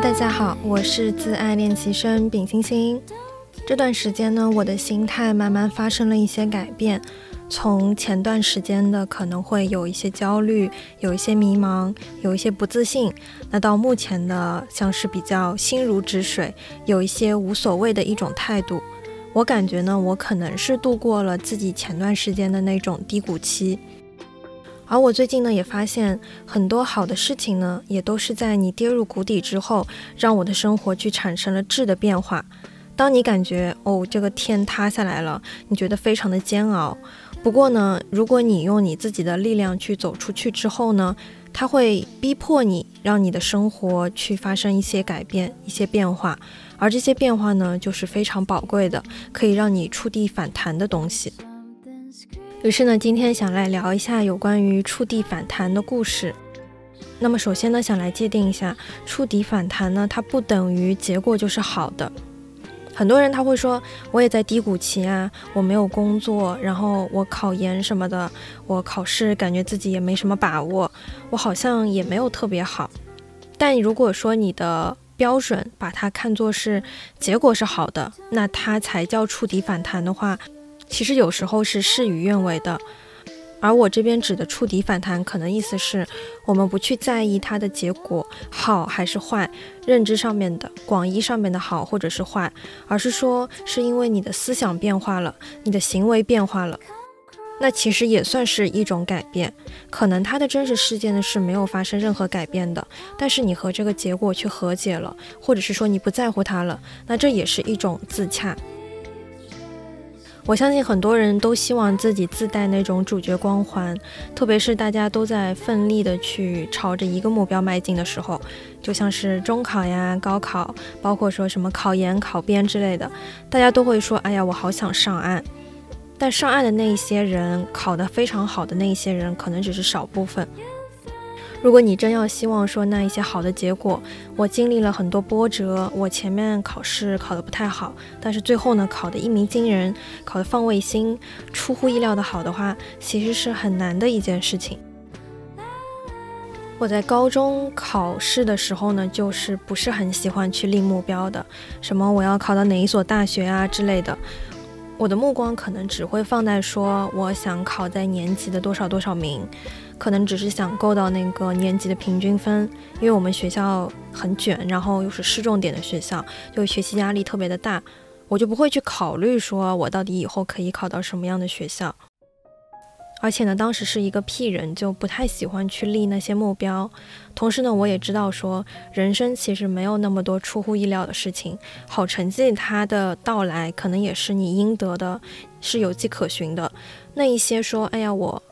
大家好，我是自爱练习生丙星星。这段时间呢，我的心态慢慢发生了一些改变。从前段时间的可能会有一些焦虑，有一些迷茫，有一些不自信，那到目前的像是比较心如止水，有一些无所谓的一种态度。我感觉呢，我可能是度过了自己前段时间的那种低谷期。而我最近呢，也发现很多好的事情呢，也都是在你跌入谷底之后，让我的生活去产生了质的变化。当你感觉哦，这个天塌下来了，你觉得非常的煎熬。不过呢，如果你用你自己的力量去走出去之后呢，它会逼迫你，让你的生活去发生一些改变、一些变化。而这些变化呢，就是非常宝贵的，可以让你触地反弹的东西。于是呢，今天想来聊一下有关于触底反弹的故事。那么首先呢，想来界定一下，触底反弹呢，它不等于结果就是好的。很多人他会说，我也在低谷期啊，我没有工作，然后我考研什么的，我考试感觉自己也没什么把握，我好像也没有特别好。但如果说你的标准把它看作是结果是好的，那它才叫触底反弹的话。其实有时候是事与愿违的，而我这边指的触底反弹，可能意思是我们不去在意它的结果好还是坏，认知上面的广义上面的好或者是坏，而是说是因为你的思想变化了，你的行为变化了，那其实也算是一种改变。可能它的真实事件呢是没有发生任何改变的，但是你和这个结果去和解了，或者是说你不在乎它了，那这也是一种自洽。我相信很多人都希望自己自带那种主角光环，特别是大家都在奋力的去朝着一个目标迈进的时候，就像是中考呀、高考，包括说什么考研、考编之类的，大家都会说：“哎呀，我好想上岸。”但上岸的那一些人，考得非常好的那一些人，可能只是少部分。如果你真要希望说那一些好的结果，我经历了很多波折，我前面考试考得不太好，但是最后呢考得一鸣惊人，考得放卫星，出乎意料的好的话，其实是很难的一件事情。我在高中考试的时候呢，就是不是很喜欢去立目标的，什么我要考到哪一所大学啊之类的，我的目光可能只会放在说我想考在年级的多少多少名。可能只是想够到那个年级的平均分，因为我们学校很卷，然后又是市重点的学校，就学习压力特别的大，我就不会去考虑说我到底以后可以考到什么样的学校。而且呢，当时是一个屁人，就不太喜欢去立那些目标。同时呢，我也知道说，人生其实没有那么多出乎意料的事情，好成绩它的到来可能也是你应得的，是有迹可循的。那一些说，哎呀我。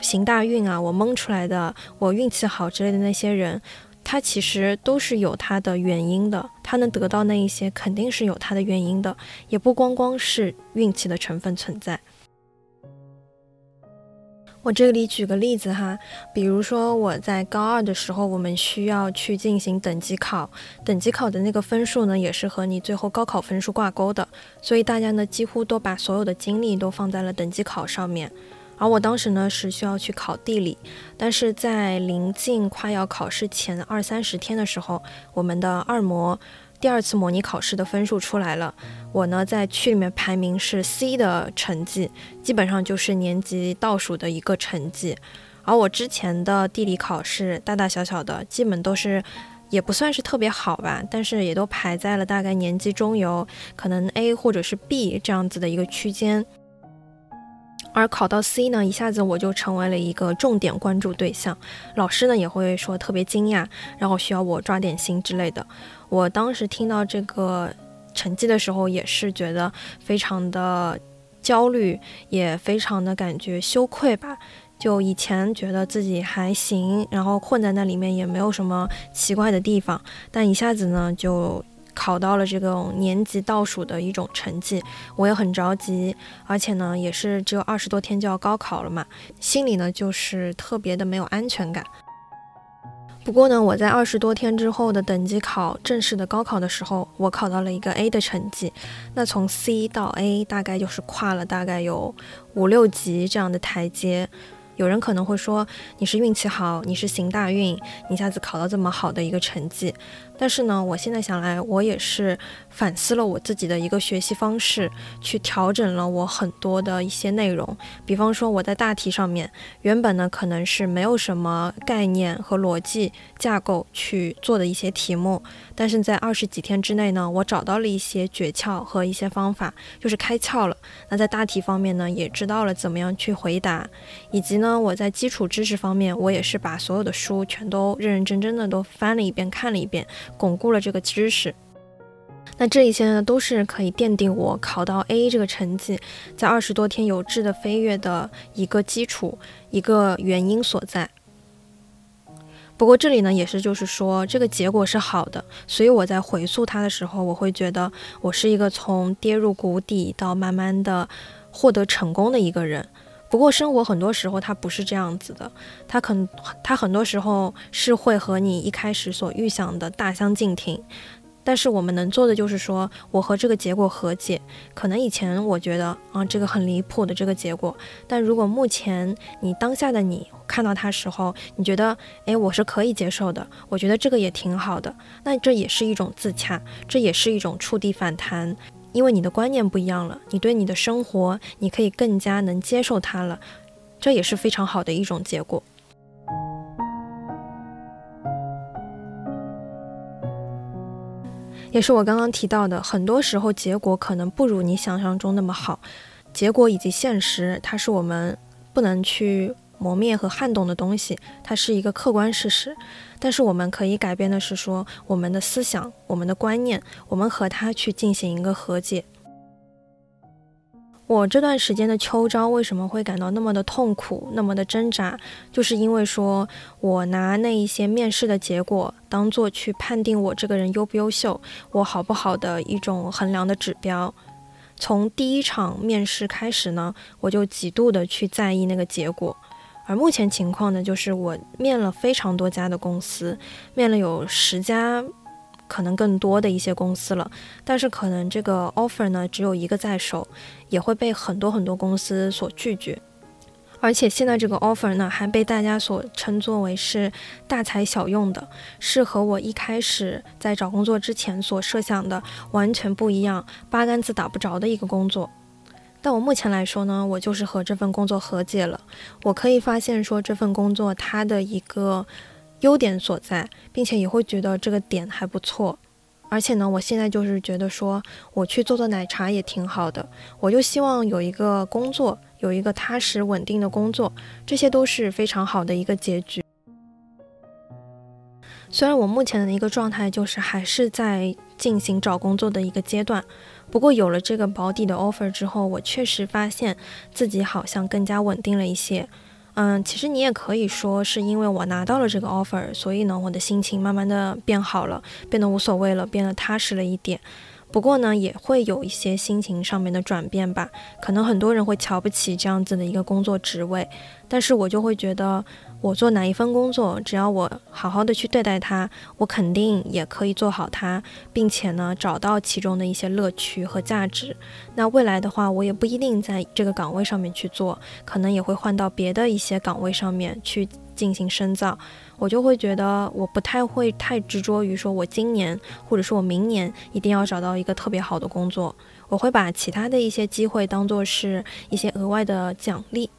行大运啊！我蒙出来的，我运气好之类的那些人，他其实都是有他的原因的。他能得到那一些，肯定是有他的原因的，也不光光是运气的成分存在。我这里举个例子哈，比如说我在高二的时候，我们需要去进行等级考，等级考的那个分数呢，也是和你最后高考分数挂钩的，所以大家呢几乎都把所有的精力都放在了等级考上面。而我当时呢是需要去考地理，但是在临近快要考试前二三十天的时候，我们的二模第二次模拟考试的分数出来了，我呢在区里面排名是 C 的成绩，基本上就是年级倒数的一个成绩。而我之前的地理考试大大小小的，基本都是也不算是特别好吧，但是也都排在了大概年级中游，可能 A 或者是 B 这样子的一个区间。而考到 C 呢，一下子我就成为了一个重点关注对象，老师呢也会说特别惊讶，然后需要我抓点心之类的。我当时听到这个成绩的时候，也是觉得非常的焦虑，也非常的感觉羞愧吧。就以前觉得自己还行，然后混在那里面也没有什么奇怪的地方，但一下子呢就。考到了这种年级倒数的一种成绩，我也很着急，而且呢，也是只有二十多天就要高考了嘛，心里呢就是特别的没有安全感。不过呢，我在二十多天之后的等级考正式的高考的时候，我考到了一个 A 的成绩，那从 C 到 A 大概就是跨了大概有五六级这样的台阶。有人可能会说你是运气好，你是行大运，你一下子考到这么好的一个成绩。但是呢，我现在想来，我也是反思了我自己的一个学习方式，去调整了我很多的一些内容。比方说，我在大题上面，原本呢可能是没有什么概念和逻辑架构去做的一些题目，但是在二十几天之内呢，我找到了一些诀窍和一些方法，就是开窍了。那在大题方面呢，也知道了怎么样去回答，以及呢，我在基础知识方面，我也是把所有的书全都认认真真的都翻了一遍，看了一遍。巩固了这个知识，那这一些呢，都是可以奠定我考到 A 这个成绩，在二十多天有质的飞跃的一个基础，一个原因所在。不过这里呢，也是就是说，这个结果是好的，所以我在回溯它的时候，我会觉得我是一个从跌入谷底到慢慢的获得成功的一个人。不过生活很多时候它不是这样子的，它可它很多时候是会和你一开始所预想的大相径庭。但是我们能做的就是说，我和这个结果和解。可能以前我觉得啊，这个很离谱的这个结果，但如果目前你当下的你看到它时候，你觉得诶，我是可以接受的，我觉得这个也挺好的，那这也是一种自洽，这也是一种触地反弹。因为你的观念不一样了，你对你的生活，你可以更加能接受它了，这也是非常好的一种结果。也是我刚刚提到的，很多时候结果可能不如你想象中那么好，结果以及现实，它是我们不能去。磨灭和撼动的东西，它是一个客观事实，但是我们可以改变的是说，我们的思想、我们的观念，我们和它去进行一个和解。我这段时间的秋招为什么会感到那么的痛苦、那么的挣扎，就是因为说我拿那一些面试的结果当做去判定我这个人优不优秀、我好不好的一种衡量的指标。从第一场面试开始呢，我就极度的去在意那个结果。而目前情况呢，就是我面了非常多家的公司，面了有十家，可能更多的一些公司了。但是可能这个 offer 呢只有一个在手，也会被很多很多公司所拒绝。而且现在这个 offer 呢还被大家所称作为是大材小用的，是和我一开始在找工作之前所设想的完全不一样，八竿子打不着的一个工作。但我目前来说呢，我就是和这份工作和解了。我可以发现说这份工作它的一个优点所在，并且也会觉得这个点还不错。而且呢，我现在就是觉得说我去做做奶茶也挺好的。我就希望有一个工作，有一个踏实稳定的工作，这些都是非常好的一个结局。虽然我目前的一个状态就是还是在进行找工作的一个阶段。不过有了这个保底的 offer 之后，我确实发现自己好像更加稳定了一些。嗯，其实你也可以说是因为我拿到了这个 offer，所以呢，我的心情慢慢的变好了，变得无所谓了，变得踏实了一点。不过呢，也会有一些心情上面的转变吧。可能很多人会瞧不起这样子的一个工作职位，但是我就会觉得。我做哪一份工作，只要我好好的去对待它，我肯定也可以做好它，并且呢，找到其中的一些乐趣和价值。那未来的话，我也不一定在这个岗位上面去做，可能也会换到别的一些岗位上面去进行深造。我就会觉得，我不太会太执着于说我今年或者说我明年一定要找到一个特别好的工作，我会把其他的一些机会当做是一些额外的奖励。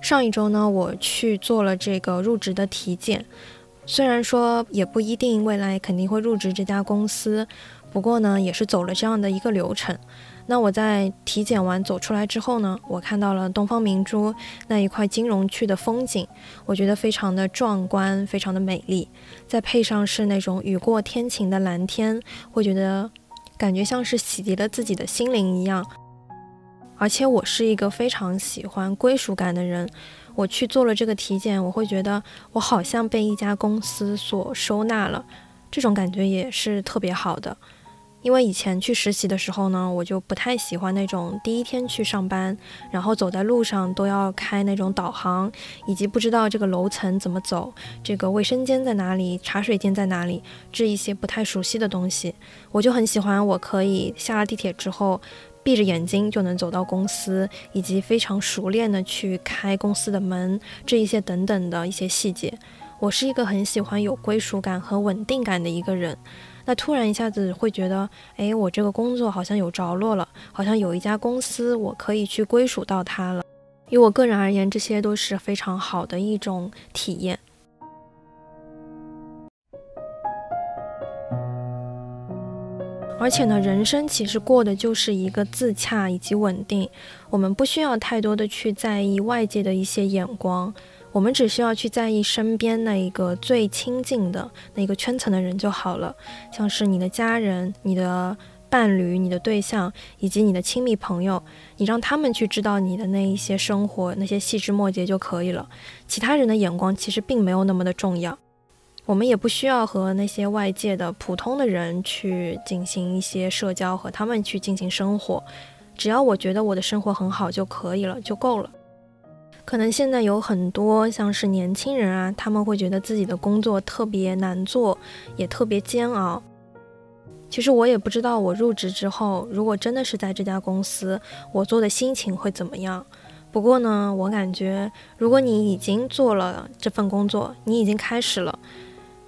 上一周呢，我去做了这个入职的体检，虽然说也不一定未来肯定会入职这家公司，不过呢，也是走了这样的一个流程。那我在体检完走出来之后呢，我看到了东方明珠那一块金融区的风景，我觉得非常的壮观，非常的美丽，再配上是那种雨过天晴的蓝天，会觉得感觉像是洗涤了自己的心灵一样。而且我是一个非常喜欢归属感的人，我去做了这个体检，我会觉得我好像被一家公司所收纳了，这种感觉也是特别好的。因为以前去实习的时候呢，我就不太喜欢那种第一天去上班，然后走在路上都要开那种导航，以及不知道这个楼层怎么走，这个卫生间在哪里，茶水间在哪里，这一些不太熟悉的东西，我就很喜欢，我可以下了地铁之后。闭着眼睛就能走到公司，以及非常熟练的去开公司的门，这一些等等的一些细节。我是一个很喜欢有归属感和稳定感的一个人。那突然一下子会觉得，哎，我这个工作好像有着落了，好像有一家公司我可以去归属到它了。以我个人而言，这些都是非常好的一种体验。而且呢，人生其实过的就是一个自洽以及稳定，我们不需要太多的去在意外界的一些眼光。我们只需要去在意身边那一个最亲近的那个圈层的人就好了，像是你的家人、你的伴侣、你的对象以及你的亲密朋友，你让他们去知道你的那一些生活那些细枝末节就可以了。其他人的眼光其实并没有那么的重要，我们也不需要和那些外界的普通的人去进行一些社交，和他们去进行生活。只要我觉得我的生活很好就可以了，就够了。可能现在有很多像是年轻人啊，他们会觉得自己的工作特别难做，也特别煎熬。其实我也不知道，我入职之后，如果真的是在这家公司，我做的心情会怎么样。不过呢，我感觉，如果你已经做了这份工作，你已经开始了，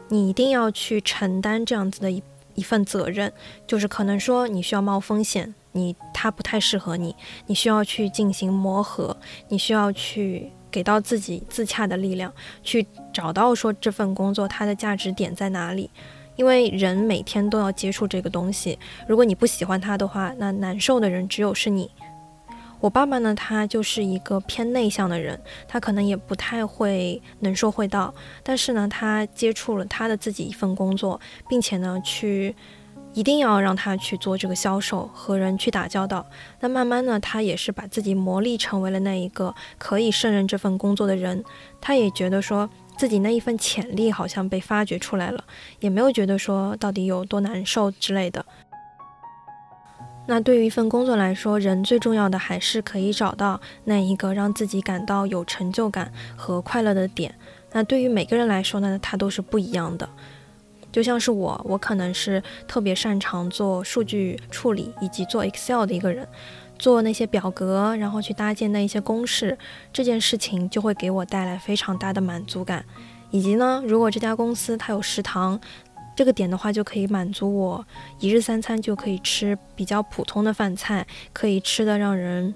你一定要去承担这样子的一一份责任，就是可能说你需要冒风险。你他不太适合你，你需要去进行磨合，你需要去给到自己自洽的力量，去找到说这份工作它的价值点在哪里。因为人每天都要接触这个东西，如果你不喜欢它的话，那难受的人只有是你。我爸爸呢，他就是一个偏内向的人，他可能也不太会能说会道，但是呢，他接触了他的自己一份工作，并且呢去。一定要让他去做这个销售，和人去打交道。那慢慢呢，他也是把自己磨砺成为了那一个可以胜任这份工作的人。他也觉得说自己那一份潜力好像被发掘出来了，也没有觉得说到底有多难受之类的。那对于一份工作来说，人最重要的还是可以找到那一个让自己感到有成就感和快乐的点。那对于每个人来说呢，他都是不一样的。就像是我，我可能是特别擅长做数据处理以及做 Excel 的一个人，做那些表格，然后去搭建那一些公式，这件事情就会给我带来非常大的满足感。以及呢，如果这家公司它有食堂，这个点的话就可以满足我一日三餐就可以吃比较普通的饭菜，可以吃的让人。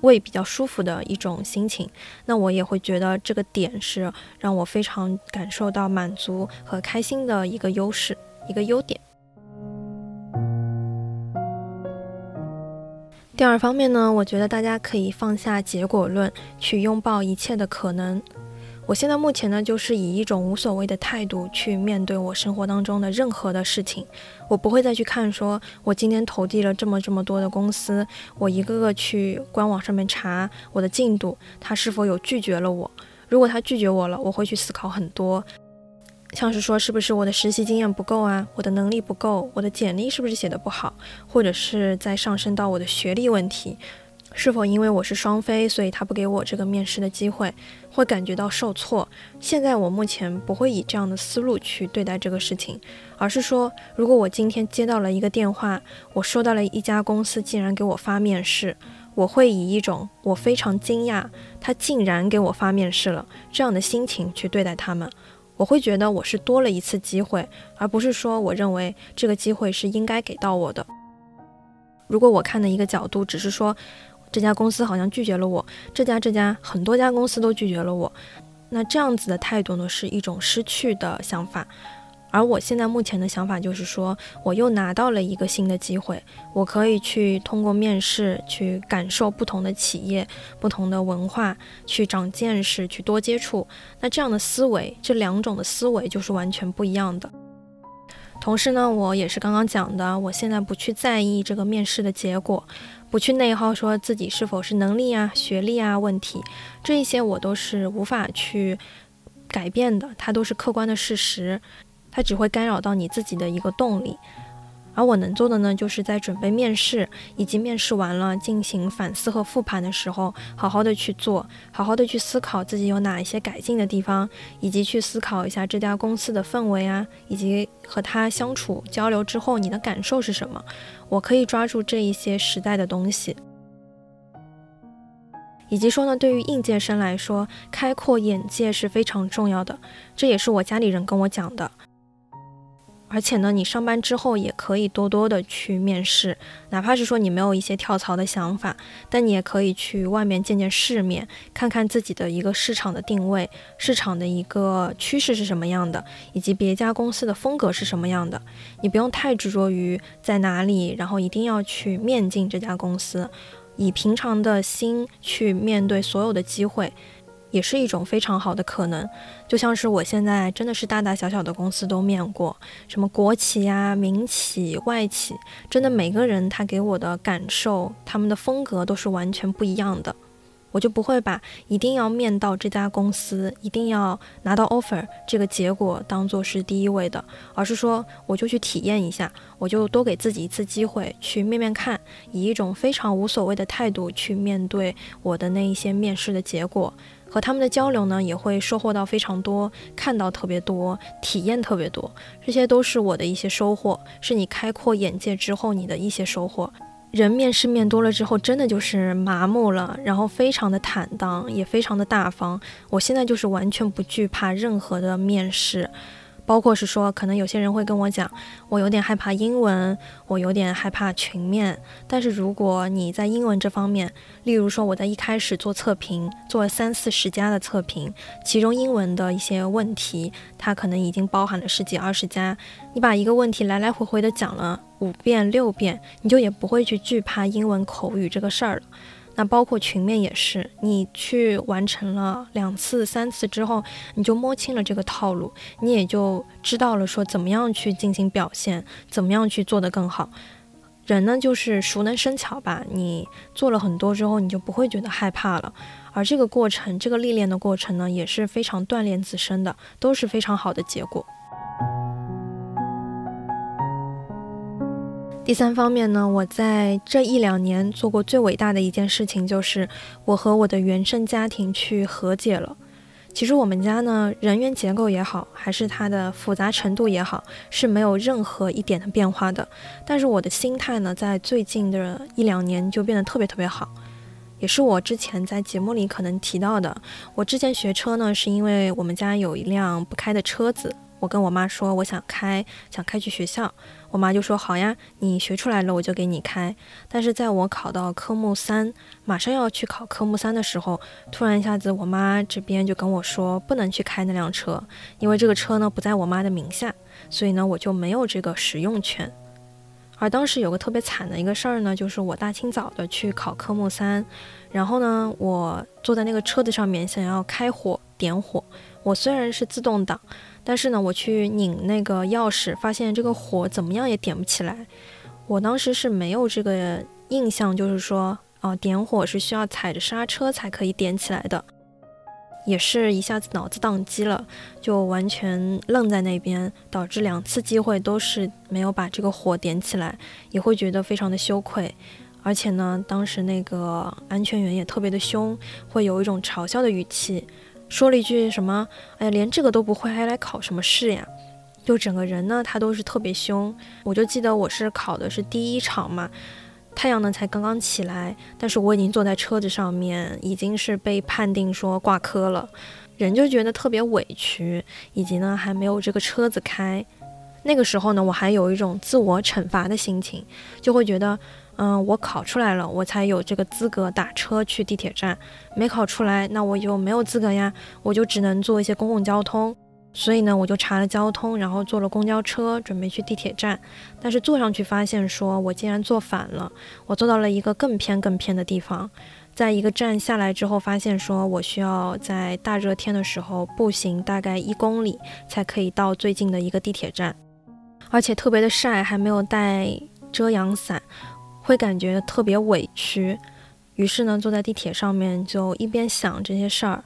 胃比较舒服的一种心情，那我也会觉得这个点是让我非常感受到满足和开心的一个优势，一个优点。第二方面呢，我觉得大家可以放下结果论，去拥抱一切的可能。我现在目前呢，就是以一种无所谓的态度去面对我生活当中的任何的事情。我不会再去看，说我今天投递了这么这么多的公司，我一个个去官网上面查我的进度，他是否有拒绝了我？如果他拒绝我了，我会去思考很多，像是说是不是我的实习经验不够啊，我的能力不够，我的简历是不是写的不好，或者是在上升到我的学历问题。是否因为我是双非，所以他不给我这个面试的机会，会感觉到受挫？现在我目前不会以这样的思路去对待这个事情，而是说，如果我今天接到了一个电话，我收到了一家公司竟然给我发面试，我会以一种我非常惊讶，他竟然给我发面试了这样的心情去对待他们。我会觉得我是多了一次机会，而不是说我认为这个机会是应该给到我的。如果我看的一个角度只是说。这家公司好像拒绝了我，这家这家很多家公司都拒绝了我，那这样子的态度呢，是一种失去的想法。而我现在目前的想法就是说，我又拿到了一个新的机会，我可以去通过面试去感受不同的企业、不同的文化，去长见识，去多接触。那这样的思维，这两种的思维就是完全不一样的。同时呢，我也是刚刚讲的，我现在不去在意这个面试的结果。不去内耗，说自己是否是能力啊、学历啊问题，这一些我都是无法去改变的，它都是客观的事实，它只会干扰到你自己的一个动力。而我能做的呢，就是在准备面试以及面试完了进行反思和复盘的时候，好好的去做，好好的去思考自己有哪一些改进的地方，以及去思考一下这家公司的氛围啊，以及和他相处交流之后你的感受是什么。我可以抓住这一些时代的东西，以及说呢，对于应届生来说，开阔眼界是非常重要的。这也是我家里人跟我讲的。而且呢，你上班之后也可以多多的去面试，哪怕是说你没有一些跳槽的想法，但你也可以去外面见见世面，看看自己的一个市场的定位，市场的一个趋势是什么样的，以及别家公司的风格是什么样的。你不用太执着于在哪里，然后一定要去面进这家公司，以平常的心去面对所有的机会。也是一种非常好的可能，就像是我现在真的是大大小小的公司都面过，什么国企呀、民企、外企，真的每个人他给我的感受，他们的风格都是完全不一样的。我就不会把一定要面到这家公司，一定要拿到 offer 这个结果当做是第一位的，而是说我就去体验一下，我就多给自己一次机会去面面看，以一种非常无所谓的态度去面对我的那一些面试的结果。和他们的交流呢，也会收获到非常多，看到特别多，体验特别多，这些都是我的一些收获，是你开阔眼界之后你的一些收获。人面试面多了之后，真的就是麻木了，然后非常的坦荡，也非常的大方。我现在就是完全不惧怕任何的面试。包括是说，可能有些人会跟我讲，我有点害怕英文，我有点害怕群面。但是如果你在英文这方面，例如说我在一开始做测评，做了三四十家的测评，其中英文的一些问题，它可能已经包含了十几二十家，你把一个问题来来回回的讲了五遍六遍，你就也不会去惧怕英文口语这个事儿了。那包括群面也是，你去完成了两次、三次之后，你就摸清了这个套路，你也就知道了说怎么样去进行表现，怎么样去做得更好。人呢就是熟能生巧吧，你做了很多之后，你就不会觉得害怕了。而这个过程，这个历练的过程呢，也是非常锻炼自身的，都是非常好的结果。第三方面呢，我在这一两年做过最伟大的一件事情，就是我和我的原生家庭去和解了。其实我们家呢，人员结构也好，还是它的复杂程度也好，是没有任何一点的变化的。但是我的心态呢，在最近的一两年就变得特别特别好，也是我之前在节目里可能提到的。我之前学车呢，是因为我们家有一辆不开的车子。我跟我妈说，我想开，想开去学校。我妈就说好呀，你学出来了，我就给你开。但是在我考到科目三，马上要去考科目三的时候，突然一下子，我妈这边就跟我说，不能去开那辆车，因为这个车呢不在我妈的名下，所以呢我就没有这个使用权。而当时有个特别惨的一个事儿呢，就是我大清早的去考科目三，然后呢我坐在那个车子上面想要开火点火，我虽然是自动挡。但是呢，我去拧那个钥匙，发现这个火怎么样也点不起来。我当时是没有这个印象，就是说，哦，点火是需要踩着刹车才可以点起来的，也是一下子脑子宕机了，就完全愣在那边，导致两次机会都是没有把这个火点起来，也会觉得非常的羞愧。而且呢，当时那个安全员也特别的凶，会有一种嘲笑的语气。说了一句什么？哎呀，连这个都不会，还来考什么试呀？就整个人呢，他都是特别凶。我就记得我是考的是第一场嘛，太阳呢才刚刚起来，但是我已经坐在车子上面，已经是被判定说挂科了，人就觉得特别委屈，以及呢还没有这个车子开。那个时候呢，我还有一种自我惩罚的心情，就会觉得。嗯，我考出来了，我才有这个资格打车去地铁站。没考出来，那我就没有资格呀，我就只能坐一些公共交通。所以呢，我就查了交通，然后坐了公交车，准备去地铁站。但是坐上去发现，说我竟然坐反了，我坐到了一个更偏更偏的地方。在一个站下来之后，发现说我需要在大热天的时候步行大概一公里才可以到最近的一个地铁站，而且特别的晒，还没有带遮阳伞。会感觉特别委屈，于是呢，坐在地铁上面就一边想这些事儿，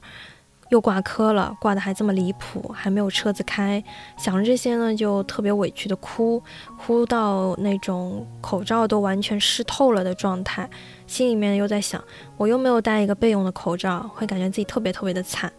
又挂科了，挂的还这么离谱，还没有车子开，想着这些呢，就特别委屈的哭，哭到那种口罩都完全湿透了的状态，心里面又在想，我又没有戴一个备用的口罩，会感觉自己特别特别的惨。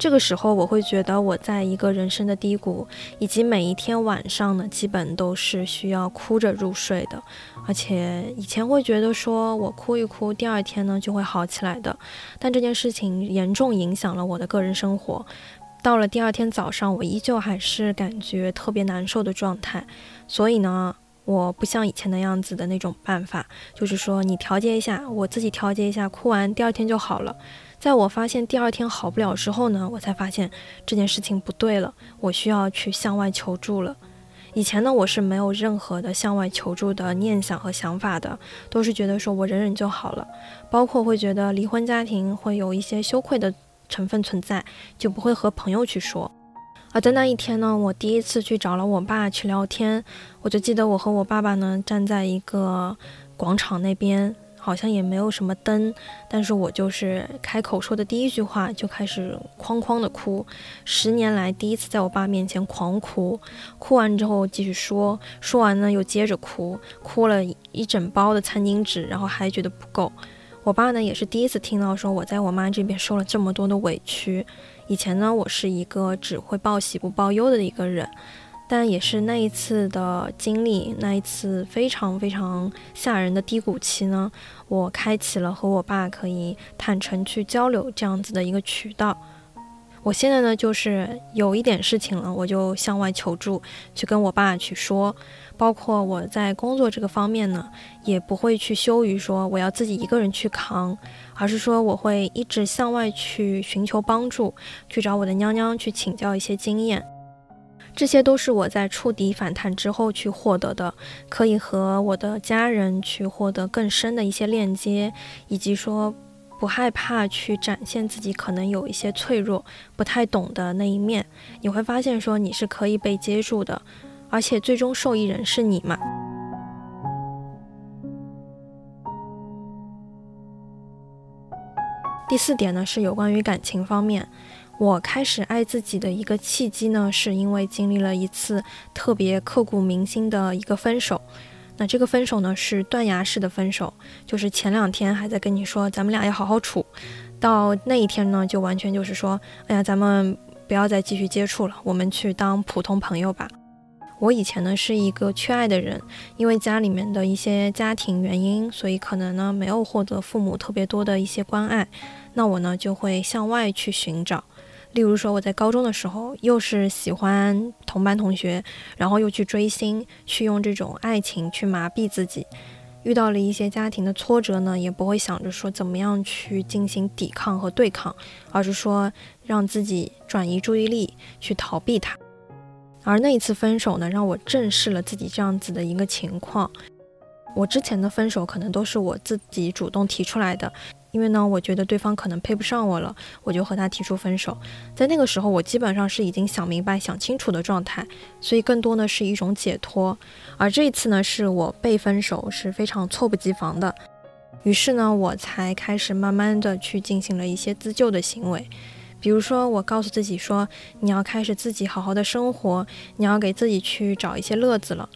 这个时候，我会觉得我在一个人生的低谷，以及每一天晚上呢，基本都是需要哭着入睡的。而且以前会觉得说我哭一哭，第二天呢就会好起来的。但这件事情严重影响了我的个人生活。到了第二天早上，我依旧还是感觉特别难受的状态。所以呢，我不像以前那样子的那种办法，就是说你调节一下，我自己调节一下，哭完第二天就好了。在我发现第二天好不了之后呢，我才发现这件事情不对了，我需要去向外求助了。以前呢，我是没有任何的向外求助的念想和想法的，都是觉得说我忍忍就好了，包括会觉得离婚家庭会有一些羞愧的成分存在，就不会和朋友去说。而在那一天呢，我第一次去找了我爸去聊天，我就记得我和我爸爸呢站在一个广场那边。好像也没有什么灯，但是我就是开口说的第一句话就开始哐哐的哭，十年来第一次在我爸面前狂哭，哭完之后继续说，说完呢又接着哭，哭了一整包的餐巾纸，然后还觉得不够。我爸呢也是第一次听到说我在我妈这边受了这么多的委屈，以前呢我是一个只会报喜不报忧的一个人。但也是那一次的经历，那一次非常非常吓人的低谷期呢，我开启了和我爸可以坦诚去交流这样子的一个渠道。我现在呢，就是有一点事情了，我就向外求助，去跟我爸去说。包括我在工作这个方面呢，也不会去羞于说我要自己一个人去扛，而是说我会一直向外去寻求帮助，去找我的娘娘去请教一些经验。这些都是我在触底反弹之后去获得的，可以和我的家人去获得更深的一些链接，以及说不害怕去展现自己可能有一些脆弱、不太懂的那一面。你会发现说你是可以被接住的，而且最终受益人是你嘛。第四点呢是有关于感情方面。我开始爱自己的一个契机呢，是因为经历了一次特别刻骨铭心的一个分手。那这个分手呢，是断崖式的分手，就是前两天还在跟你说咱们俩要好好处，到那一天呢，就完全就是说，哎呀，咱们不要再继续接触了，我们去当普通朋友吧。我以前呢是一个缺爱的人，因为家里面的一些家庭原因，所以可能呢没有获得父母特别多的一些关爱，那我呢就会向外去寻找。例如说，我在高中的时候，又是喜欢同班同学，然后又去追星，去用这种爱情去麻痹自己。遇到了一些家庭的挫折呢，也不会想着说怎么样去进行抵抗和对抗，而是说让自己转移注意力去逃避它。而那一次分手呢，让我正视了自己这样子的一个情况。我之前的分手可能都是我自己主动提出来的。因为呢，我觉得对方可能配不上我了，我就和他提出分手。在那个时候，我基本上是已经想明白、想清楚的状态，所以更多呢是一种解脱。而这一次呢，是我被分手，是非常猝不及防的。于是呢，我才开始慢慢的去进行了一些自救的行为，比如说，我告诉自己说，你要开始自己好好的生活，你要给自己去找一些乐子了。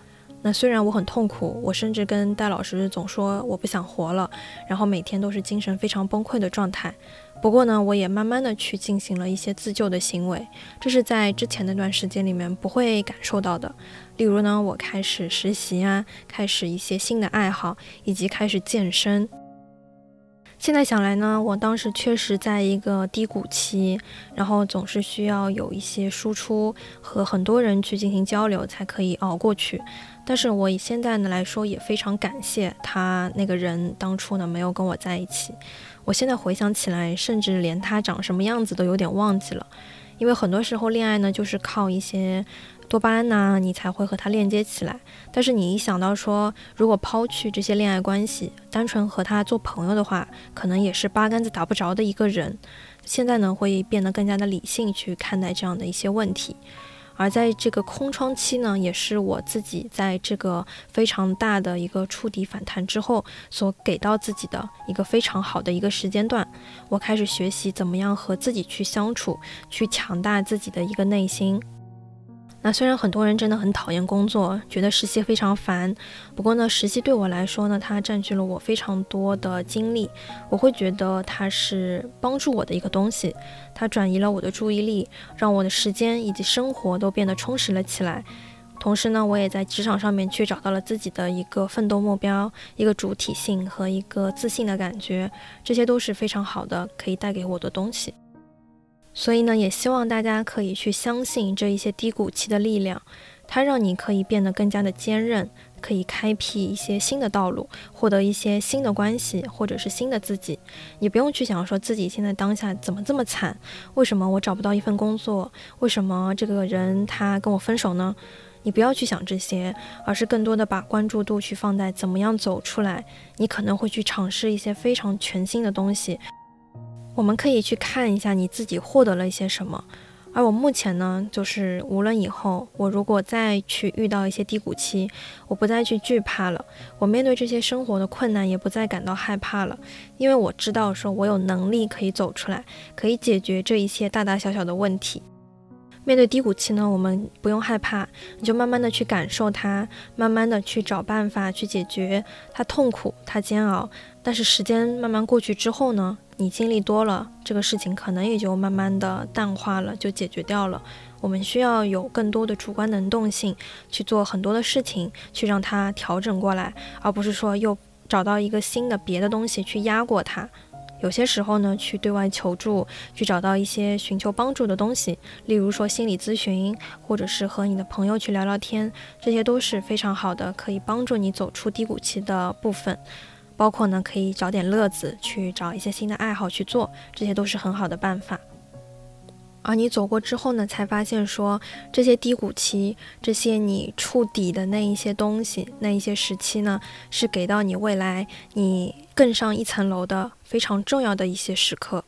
那虽然我很痛苦，我甚至跟戴老师总说我不想活了，然后每天都是精神非常崩溃的状态。不过呢，我也慢慢的去进行了一些自救的行为，这是在之前那段时间里面不会感受到的。例如呢，我开始实习啊，开始一些新的爱好，以及开始健身。现在想来呢，我当时确实在一个低谷期，然后总是需要有一些输出和很多人去进行交流，才可以熬过去。但是我以现在呢来说，也非常感谢他那个人当初呢没有跟我在一起。我现在回想起来，甚至连他长什么样子都有点忘记了，因为很多时候恋爱呢就是靠一些多巴胺呐，你才会和他链接起来。但是你一想到说，如果抛去这些恋爱关系，单纯和他做朋友的话，可能也是八竿子打不着的一个人。现在呢会变得更加的理性去看待这样的一些问题。而在这个空窗期呢，也是我自己在这个非常大的一个触底反弹之后所给到自己的一个非常好的一个时间段。我开始学习怎么样和自己去相处，去强大自己的一个内心。那虽然很多人真的很讨厌工作，觉得实习非常烦，不过呢，实习对我来说呢，它占据了我非常多的精力，我会觉得它是帮助我的一个东西，它转移了我的注意力，让我的时间以及生活都变得充实了起来。同时呢，我也在职场上面去找到了自己的一个奋斗目标、一个主体性和一个自信的感觉，这些都是非常好的，可以带给我的东西。所以呢，也希望大家可以去相信这一些低谷期的力量，它让你可以变得更加的坚韧，可以开辟一些新的道路，获得一些新的关系，或者是新的自己。你不用去想说自己现在当下怎么这么惨，为什么我找不到一份工作，为什么这个人他跟我分手呢？你不要去想这些，而是更多的把关注度去放在怎么样走出来。你可能会去尝试一些非常全新的东西。我们可以去看一下你自己获得了一些什么，而我目前呢，就是无论以后我如果再去遇到一些低谷期，我不再去惧怕了，我面对这些生活的困难也不再感到害怕了，因为我知道说我有能力可以走出来，可以解决这一些大大小小的问题。面对低谷期呢，我们不用害怕，你就慢慢的去感受它，慢慢的去找办法去解决它痛苦，它煎熬。但是时间慢慢过去之后呢？你经历多了，这个事情可能也就慢慢的淡化了，就解决掉了。我们需要有更多的主观能动性去做很多的事情，去让它调整过来，而不是说又找到一个新的别的东西去压过它。有些时候呢，去对外求助，去找到一些寻求帮助的东西，例如说心理咨询，或者是和你的朋友去聊聊天，这些都是非常好的，可以帮助你走出低谷期的部分。包括呢，可以找点乐子，去找一些新的爱好去做，这些都是很好的办法。而你走过之后呢，才发现说这些低谷期，这些你触底的那一些东西，那一些时期呢，是给到你未来你更上一层楼的非常重要的一些时刻。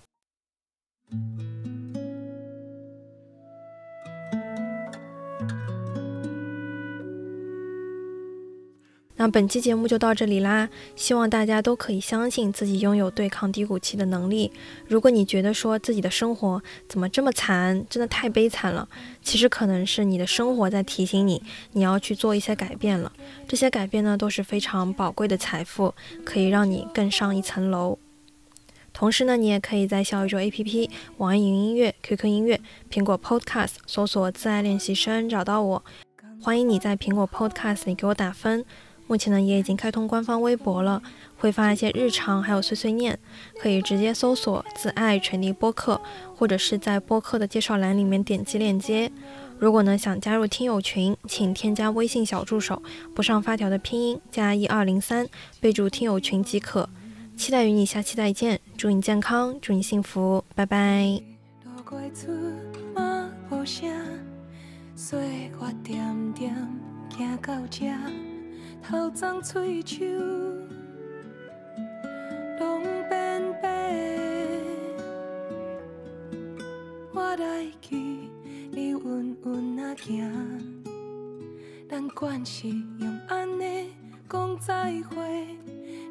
那本期节目就到这里啦，希望大家都可以相信自己拥有对抗低谷期的能力。如果你觉得说自己的生活怎么这么惨，真的太悲惨了，其实可能是你的生活在提醒你，你要去做一些改变了。这些改变呢都是非常宝贵的财富，可以让你更上一层楼。同时呢，你也可以在小宇宙 APP、网易云音乐、QQ 音乐、苹果 Podcast 搜索“自爱练习生”找到我。欢迎你在苹果 Podcast 里给我打分。目前呢，也已经开通官方微博了，会发一些日常，还有碎碎念，可以直接搜索“自爱垂地播客”，或者是在播客的介绍栏里面点击链接。如果呢想加入听友群，请添加微信小助手，不上发条的拼音加一二零三，备注听友群即可。期待与你下期再见，祝你健康，祝你幸福，拜拜。头鬃喙手拢变白，我来去你稳稳啊行，咱惯是用安尼讲再会，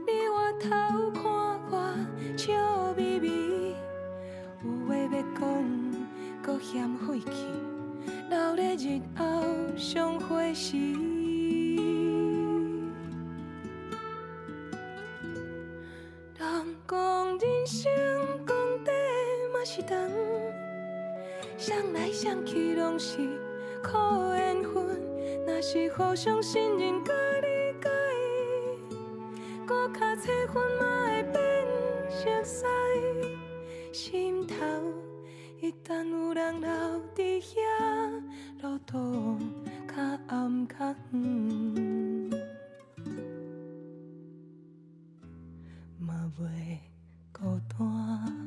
你回头看我笑眯眯，有话要讲，搁嫌费气，留咧日后相会时。讲人生，讲短嘛是长想来想去拢是靠缘分，若是互相信任甲理解，搁较七分嘛会变熟悉。心头一旦有人留伫遐，路途较暗较远，袂孤单。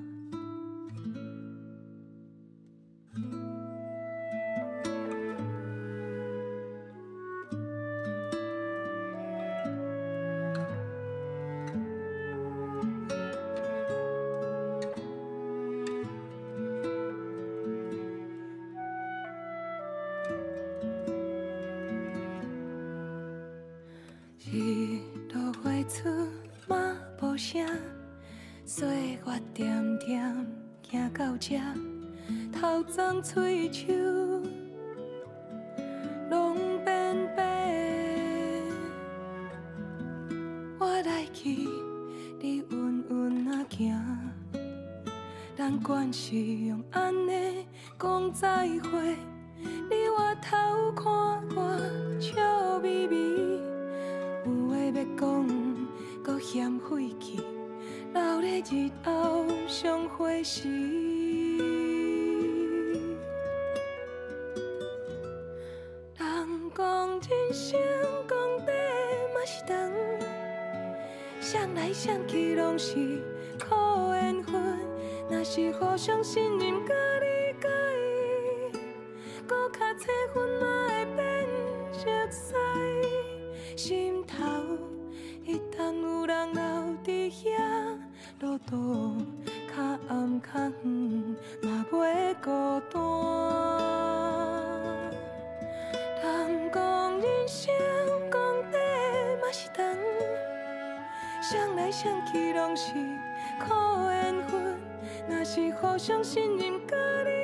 头鬃喙想来想去拢是苦缘分。若是互相信任甲理解，搁较七分嘛会变熟悉，心头一旦有人留伫遐。路途较暗较远，嘛袂孤单。来想去拢是苦缘分。若是互相信任，甲你。